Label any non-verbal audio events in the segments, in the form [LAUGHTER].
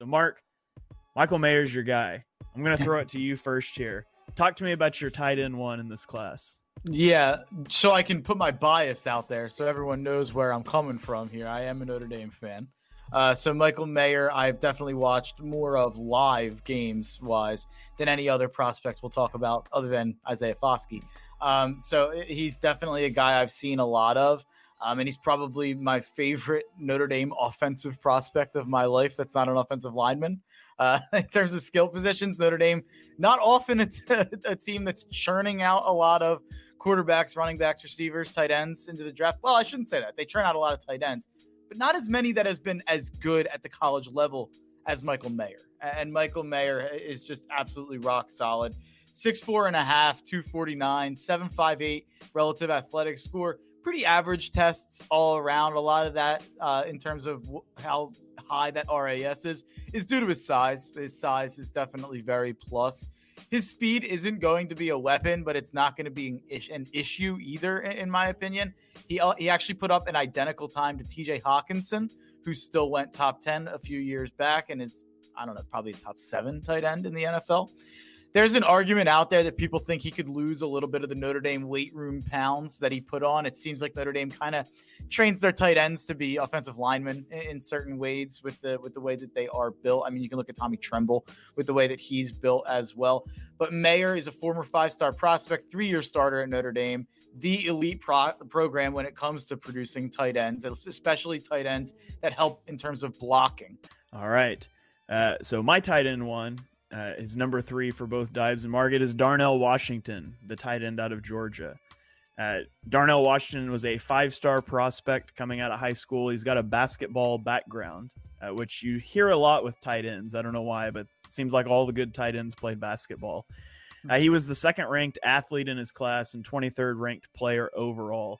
So, Mark, Michael Mayer's your guy. I'm going to throw it to you first here. Talk to me about your tight end one in this class. Yeah, so I can put my bias out there so everyone knows where I'm coming from here. I am a Notre Dame fan. Uh, so Michael Mayer, I've definitely watched more of live games wise than any other prospect we'll talk about other than Isaiah Foskey. Um, so he's definitely a guy I've seen a lot of. Um, and he's probably my favorite Notre Dame offensive prospect of my life. That's not an offensive lineman. Uh, [LAUGHS] in terms of skill positions, Notre Dame, not often it's [LAUGHS] a, team that's churning out a lot of quarterbacks, running backs, receivers, tight ends into the draft. Well, I shouldn't say that. They churn out a lot of tight ends, but not as many that has been as good at the college level as Michael Mayer. And Michael Mayer is just absolutely rock solid. Six four and a half, 249, 758 relative athletic score pretty average tests all around. A lot of that, uh, in terms of how high that RAS is, is due to his size. His size is definitely very plus. His speed isn't going to be a weapon, but it's not going to be an, ish- an issue either, in, in my opinion. He uh, he actually put up an identical time to T.J. Hockenson, who still went top ten a few years back and is I don't know probably top seven tight end in the NFL there's an argument out there that people think he could lose a little bit of the Notre Dame weight room pounds that he put on. It seems like Notre Dame kind of trains their tight ends to be offensive linemen in certain ways with the with the way that they are built. I mean, you can look at Tommy Tremble with the way that he's built as well. But Mayer is a former five-star prospect, three-year starter at Notre Dame, the elite pro- program when it comes to producing tight ends, especially tight ends that help in terms of blocking. All right. Uh, so my tight end one uh, his number three for both Dives and Market is Darnell Washington, the tight end out of Georgia. Uh, Darnell Washington was a five star prospect coming out of high school. He's got a basketball background, uh, which you hear a lot with tight ends. I don't know why, but it seems like all the good tight ends played basketball. Uh, he was the second ranked athlete in his class and 23rd ranked player overall.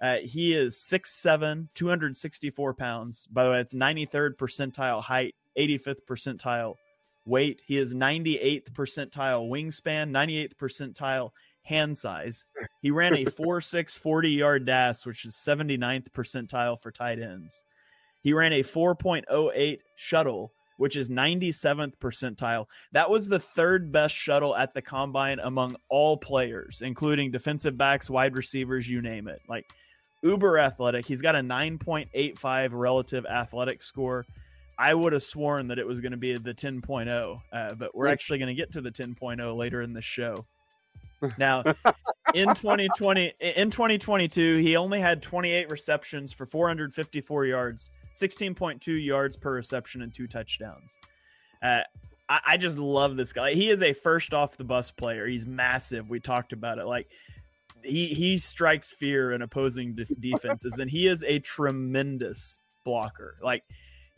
Uh, he is 6'7, 264 pounds. By the way, it's 93rd percentile height, 85th percentile weight. He is 98th percentile wingspan, 98th percentile hand size. He ran a [LAUGHS] 4.6 40 yard dash, which is 79th percentile for tight ends. He ran a 4.08 shuttle, which is 97th percentile. That was the third best shuttle at the combine among all players, including defensive backs, wide receivers, you name it. Like uber athletic. He's got a 9.85 relative athletic score. I would have sworn that it was going to be the 10.0, uh, but we're actually going to get to the 10.0 later in the show. [LAUGHS] Now, in 2020, in 2022, he only had 28 receptions for 454 yards, 16.2 yards per reception, and two touchdowns. Uh, I, I just love this guy. He is a first off the bus player. He's massive. We talked about it. Like he he strikes fear in opposing de- defenses, and he is a tremendous blocker. Like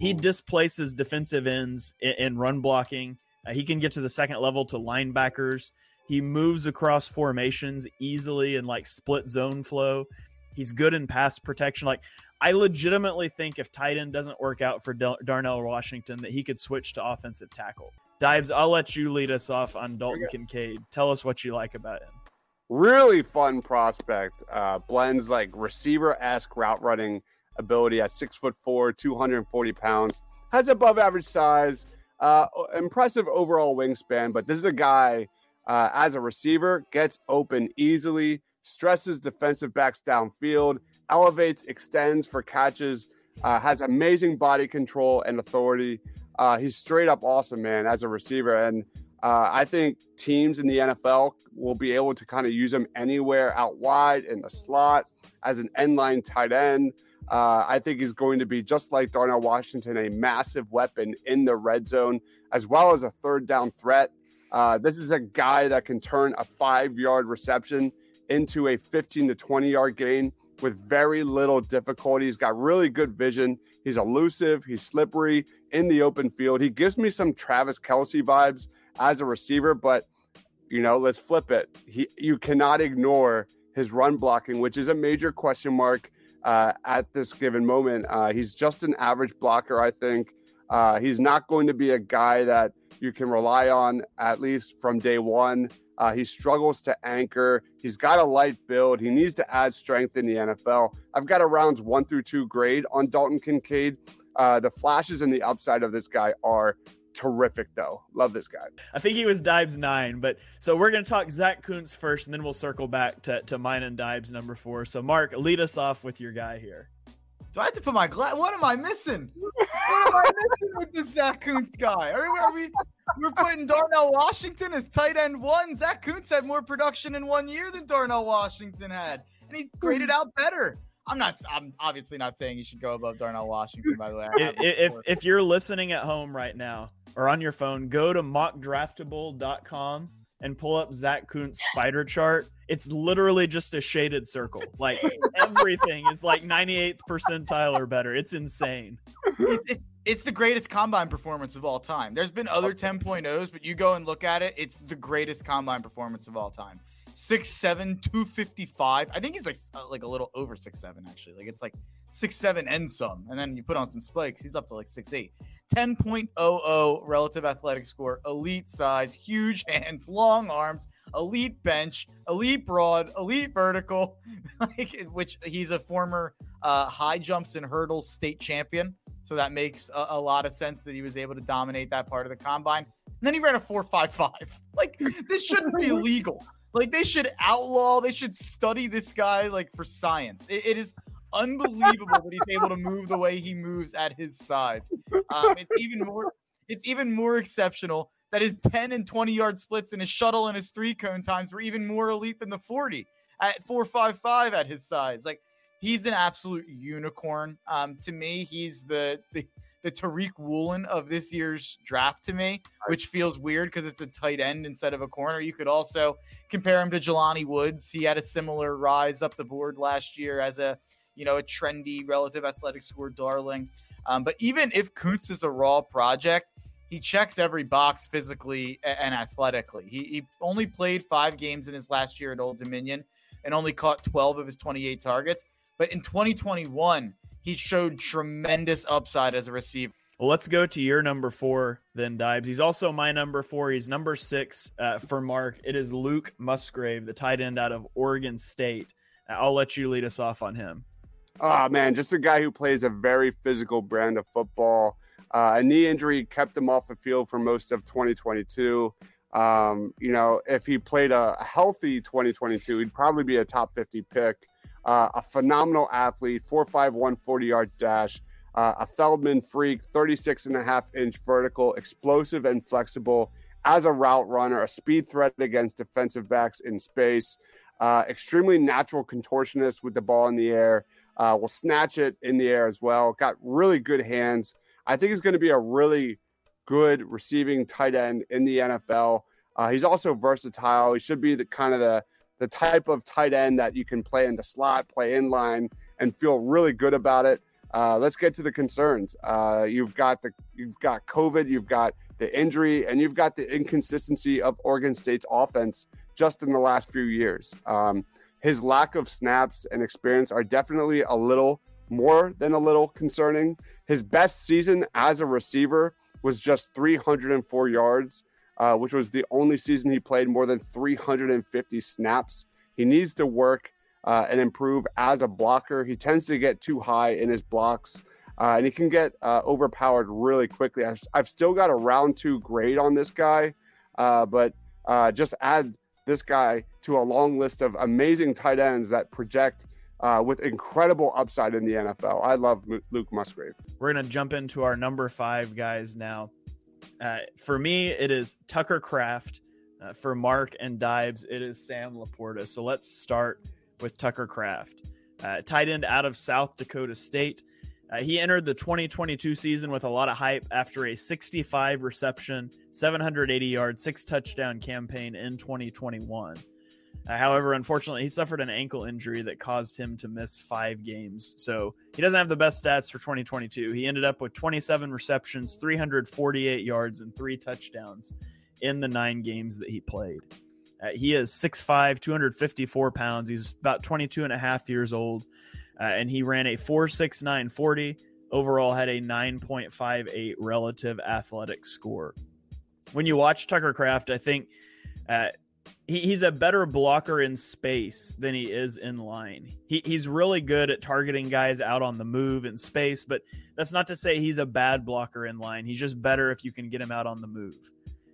he displaces defensive ends in, in run blocking. Uh, he can get to the second level to linebackers. He moves across formations easily and like split zone flow. He's good in pass protection. Like I legitimately think if tight end doesn't work out for Del- Darnell Washington, that he could switch to offensive tackle. Dives, I'll let you lead us off on Dalton Kincaid. Tell us what you like about him. Really fun prospect. Uh, blends like receiver esque route running ability at six foot four, 240 pounds, has above average size, uh, impressive overall wingspan. But this is a guy uh, as a receiver gets open easily, stresses defensive backs downfield, elevates, extends for catches, uh, has amazing body control and authority. Uh, he's straight up awesome, man, as a receiver. And uh, I think teams in the NFL will be able to kind of use him anywhere out wide in the slot as an end line tight end. Uh, I think he's going to be just like Darnell Washington, a massive weapon in the red zone, as well as a third down threat. Uh, this is a guy that can turn a five yard reception into a 15 to 20 yard gain with very little difficulty. He's got really good vision. He's elusive. He's slippery in the open field. He gives me some Travis Kelce vibes as a receiver, but you know, let's flip it. He, you cannot ignore his run blocking, which is a major question mark uh, at this given moment. Uh, he's just an average blocker, I think. Uh, he's not going to be a guy that you can rely on, at least from day one. Uh, he struggles to anchor. He's got a light build. He needs to add strength in the NFL. I've got a rounds one through two grade on Dalton Kincaid. Uh, the flashes and the upside of this guy are terrific, though. Love this guy. I think he was Dibes nine, but so we're going to talk Zach Kuntz first, and then we'll circle back to, to mine and Dibes number four. So, Mark, lead us off with your guy here. Do I have to put my glass? What am I missing? What am I missing with this Zach Kuntz guy? Are we, are we we're putting Darnell Washington as tight end one? Zach Kuntz had more production in one year than Darnell Washington had, and he graded out better. I'm not. I'm obviously not saying you should go above Darnell Washington. By the way, if if, if you're listening at home right now or on your phone, go to mockdraftable.com and pull up Zach Kuntz spider chart. It's literally just a shaded circle. [LAUGHS] Like everything is like 98th percentile or better. It's insane. It's, it's, it's the greatest combine performance of all time. There's been other 10.0s, but you go and look at it, it's the greatest combine performance of all time. Six seven, two fifty five. I think he's like uh, like a little over six seven actually. Like it's like six seven and some, and then you put on some spikes. He's up to like six eight. 10.00 relative athletic score, elite size, huge [LAUGHS] hands, long arms, elite bench, elite broad, elite vertical, [LAUGHS] like which he's a former uh, high jumps and hurdles state champion. So that makes a, a, lot of sense that he was able to dominate that part of the combine. And then he ran a 4.55. [LAUGHS] Like this shouldn't be legal. Like they should outlaw. They should study this guy like for science. it, it is unbelievable that he's able to move the way he moves at his size. Um, it's even more. It's even more exceptional that his 10 and 20 yard splits and his shuttle and his three cone times were even more elite than the 40 at 4.55 at his size. Like he's an absolute unicorn. Um, to me, he's the the the Tariq Woolen of this year's draft to me, which feels weird because it's a tight end instead of a corner. You could also compare him to Jelani Woods. He had a similar rise up the board last year as a you know, a trendy relative athletic score darling. Um, but even if Kuntz is a raw project, he checks every box physically and athletically. He, he only played five games in his last year at Old Dominion and only caught 12 of his 28 targets. But in 2021, he showed tremendous upside as a receiver. Well, let's go to your number four then, Dibes. He's also my number four. He's number six uh, for Mark. It is Luke Musgrave, the tight end out of Oregon State. I'll let you lead us off on him. Oh man, just a guy who plays a very physical brand of football. Uh, a knee injury kept him off the field for most of 2022. Um, you know, if he played a healthy 2022, he'd probably be a top 50 pick. Uh, a phenomenal athlete, 4'5, 140 yard dash, uh, a Feldman freak, 36 and a half inch vertical, explosive and flexible as a route runner, a speed threat against defensive backs in space, uh, extremely natural contortionist with the ball in the air. Uh, will snatch it in the air as well. Got really good hands. I think he's going to be a really good receiving tight end in the NFL. Uh, he's also versatile. He should be the kind of the the type of tight end that you can play in the slot, play in line, and feel really good about it. Uh, let's get to the concerns. Uh, you've got the you've got COVID, you've got the injury, and you've got the inconsistency of Oregon State's offense just in the last few years. Um, his lack of snaps and experience are definitely a little more than a little concerning. His best season as a receiver was just 304 yards, uh, which was the only season he played more than 350 snaps. He needs to work uh, and improve as a blocker. He tends to get too high in his blocks. Uh, and he can get uh, overpowered really quickly. I've, I've, still got a round two grade on this guy, uh, but uh, just add this guy to a long list of amazing tight ends that project uh, with incredible upside in the NFL. I love Luke Musgrave. We're going to jump into our number five guys now. Uh, for me, it is Tucker Kraft. Uh, for Mark and Dibes, it is Sam Laporta. So let's start with Tucker Kraft, Uh, tight end out of South Dakota State. Uh, he entered the 2022 season with a lot of hype after a 65 reception, 780 yard, six touchdown campaign in 2021. Uh, however, unfortunately, he suffered an ankle injury that caused him to miss five games. So he doesn't have the best stats for 2022. He ended up with 27 receptions, 348 yards, and three touchdowns in the nine games that he played. Uh, he is 6'5, 254 pounds. He's about 22 and a half years old uh, and he ran a 4.6940. Overall, had a 9.58 relative athletic score. When you watch Tucker Kraft I think uh, he, he's a better blocker in space than he is in line. He, he's really good at targeting guys out on the move in space, but that's not to say he's a bad blocker in line. He's just better if you can get him out on the move.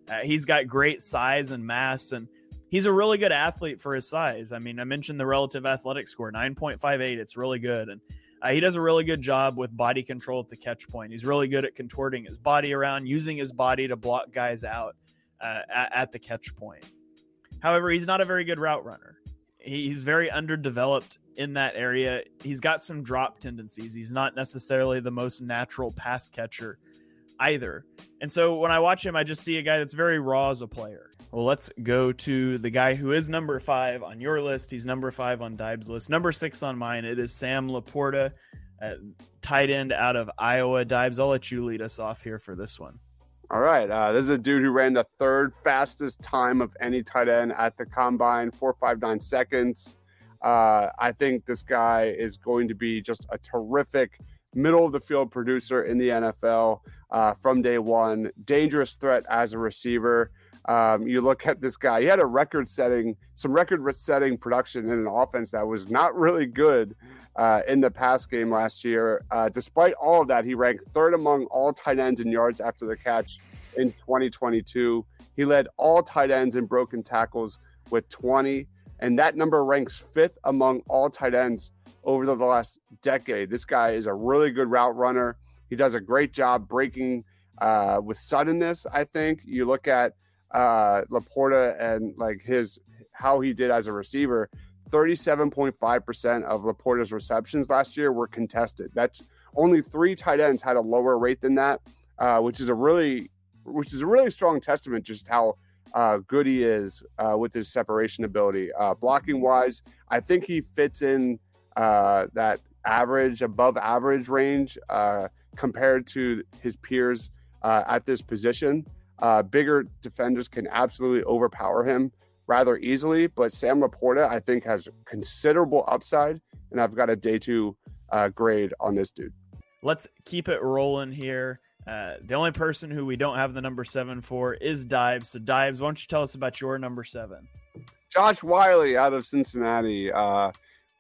Uh, he's got great size and mass, and he's a really good athlete for his size. I mean, I mentioned the relative athletic score, 9.58. It's really good. And uh, he does a really good job with body control at the catch point. He's really good at contorting his body around, using his body to block guys out uh, at, at the catch point. However, he's not a very good route runner. He's very underdeveloped in that area. He's got some drop tendencies. He's not necessarily the most natural pass catcher either. And so when I watch him, I just see a guy that's very raw as a player. Well, let's go to the guy who is number five on your list. He's number five on Dibe's list. Number six on mine. It is Sam Laporta, uh, tight end out of Iowa. Dibes, I'll let you lead us off here for this one. All right. Uh, this is a dude who ran the third fastest time of any tight end at the combine, 459 seconds. Uh, I think this guy is going to be just a terrific middle of the field producer in the NFL uh, from day one. Dangerous threat as a receiver. Um, you look at this guy, he had a record setting, some record setting production in an offense that was not really good uh, in the pass game last year. Uh, despite all of that, he ranked third among all tight ends in yards after the catch in 2022. He led all tight ends in broken tackles with 20, and that number ranks fifth among all tight ends over the last decade. This guy is a really good route runner. He does a great job breaking uh, with suddenness. I think you look at uh, Laporta and like his how he did as a receiver. 37.5% of Laporta's receptions last year were contested. That's only three tight ends had a lower rate than that, uh, which is a really, which is a really strong testament just how uh, good he is uh, with his separation ability. Uh, blocking wise, I think he fits in uh, that average, above average range uh, compared to his peers at this position. Bigger defenders can absolutely overpower him rather easily. But Sam Laporta, I think, has considerable upside, and I've got a day two uh, grade on this dude. Let's keep it rolling here. Uh, the only person who we don't have the number seven for is Dives. So, Dibes, why don't you tell us about your number seven? Josh Whyle out of Cincinnati. Uh,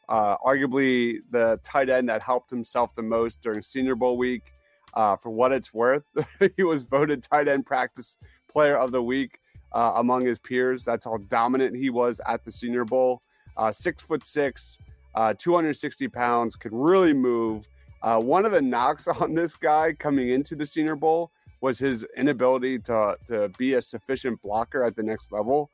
uh, arguably the tight end that helped himself the most during Senior Bowl week. Uh, for what it's worth, [LAUGHS] he was voted tight end practice player of the week uh, among his peers. That's how dominant he was at the Senior Bowl. Uh, six foot six, uh, 260 pounds, could really move. Uh, one of the knocks [LAUGHS] on this guy coming into the Senior Bowl was his inability to to be a sufficient blocker at the next level.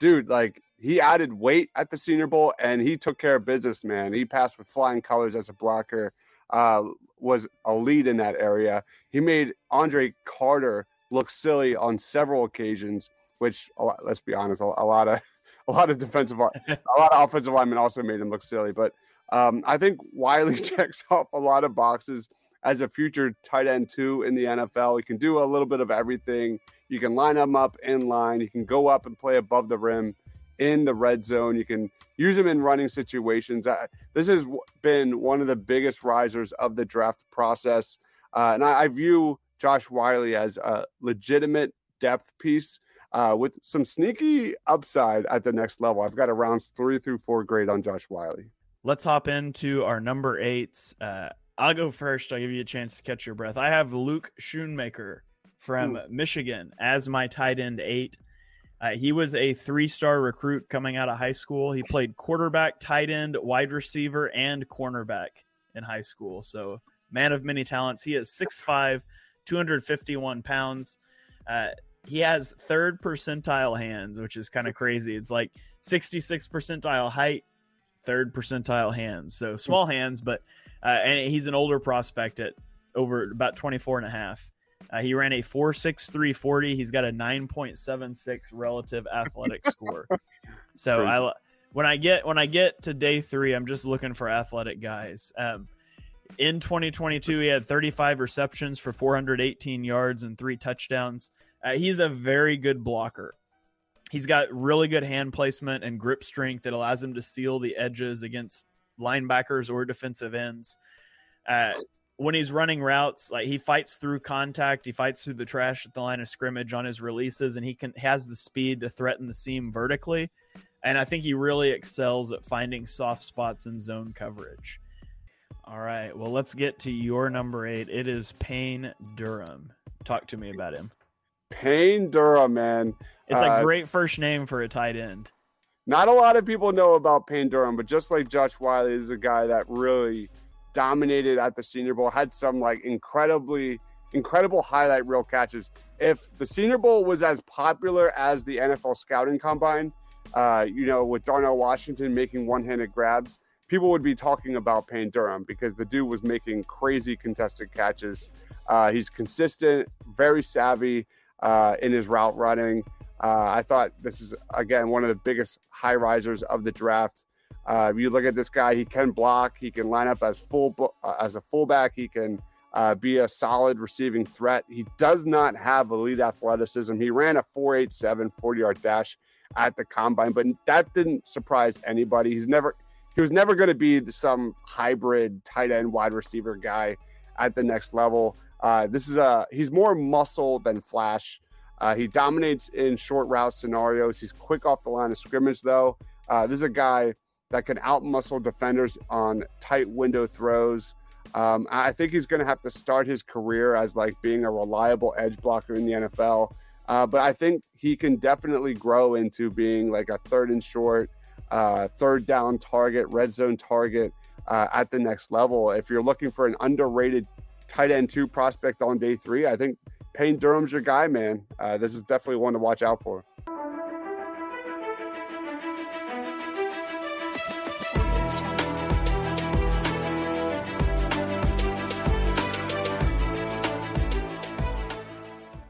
Dude, like he added weight at the Senior Bowl and he took care of business, man. He passed with flying colors as a blocker. Uh, was a lead in that area. He made Andre Carter look silly on several occasions which lot, let's be honest, a, a, lot of [LAUGHS] a lot of defensive, a [LAUGHS] lot of offensive linemen also made him look silly. But um, I think Whyle [LAUGHS] checks off a lot of boxes as a future tight end too in the NFL. He can do a little bit of everything. You can line him up in line. You can go up and play above the rim in the red zone. You can use him in running situations. This has been one of the biggest risers of the draft process, uh, and I, I view Josh Whyle as a legitimate depth piece uh, with some sneaky upside at the next level. I've got a rounds three through four grade on Josh Whyle. Let's hop into our number eights. Uh, I'll go first. I'll give you a chance to catch your breath. I have Luke Schoonmaker from Ooh. Michigan as my tight end eight. Uh, he was a three star recruit coming out of high school. He played quarterback, tight end, wide receiver, and cornerback in high school. So, man of many talents. He is 6'5, 251 pounds. Uh, he has third percentile hands, which is kind of crazy. It's like 66 percentile height, third percentile hands. So small hands, but uh, and he's an older prospect at over about 24 and a half. Uh, he ran a 4.6340. He's got a 9.76 relative athletic [LAUGHS] score. So I when I get when I get to day three, I'm just looking for athletic guys. Um, in 2022, he had 35 receptions for 418 yards and three touchdowns. Uh, he's a very good blocker. He's got really good hand placement and grip strength that allows him to seal the edges against linebackers or defensive ends. Uh, when he's running routes, like he fights through contact, he fights through the trash at the line of scrimmage on his releases, and he can has the speed to threaten the seam vertically. And I think he really excels at finding soft spots in zone coverage. All right, well, let's get to your number eight. It is Payne Durham. Talk to me about him. Payne Durham, man. It's a uh, great first name for a tight end. Not a lot of people know about Payne Durham, but just like Josh Whyle is a guy that really dominated at the Senior Bowl, had some like incredibly incredible highlight reel catches. If the Senior Bowl was as popular as the NFL scouting combine, uh, you know, with Darnell Washington making one-handed grabs, people would be talking about Payne Durham because the dude was making crazy contested catches. Uh, he's consistent, very savvy uh, in his route running. Uh, I thought this is again one of the biggest high risers of the draft. Uh, you look at this guy; he can block, he can line up as full uh, as a fullback, he can uh, be a solid receiving threat. He does not have elite athleticism. He ran a 4.87 40 yard dash at the combine, but that didn't surprise anybody. He's never he was never going to be some hybrid tight end wide receiver guy at the next level. Uh, this is a he's more muscle than flash. Uh, he dominates in short route scenarios. He's quick off the line of scrimmage, though. Uh, this is a guy that can outmuscle defenders on tight window throws. Um, I think he's going to have to start his career as like being a reliable edge blocker in the NFL. Uh, but I think he can definitely grow into being like a third and short, uh, third down target, red zone target uh, at the next level. If you're looking for an underrated tight end two prospect on day three, I think Payne Durham's your guy, man. Uh, this is definitely one to watch out for.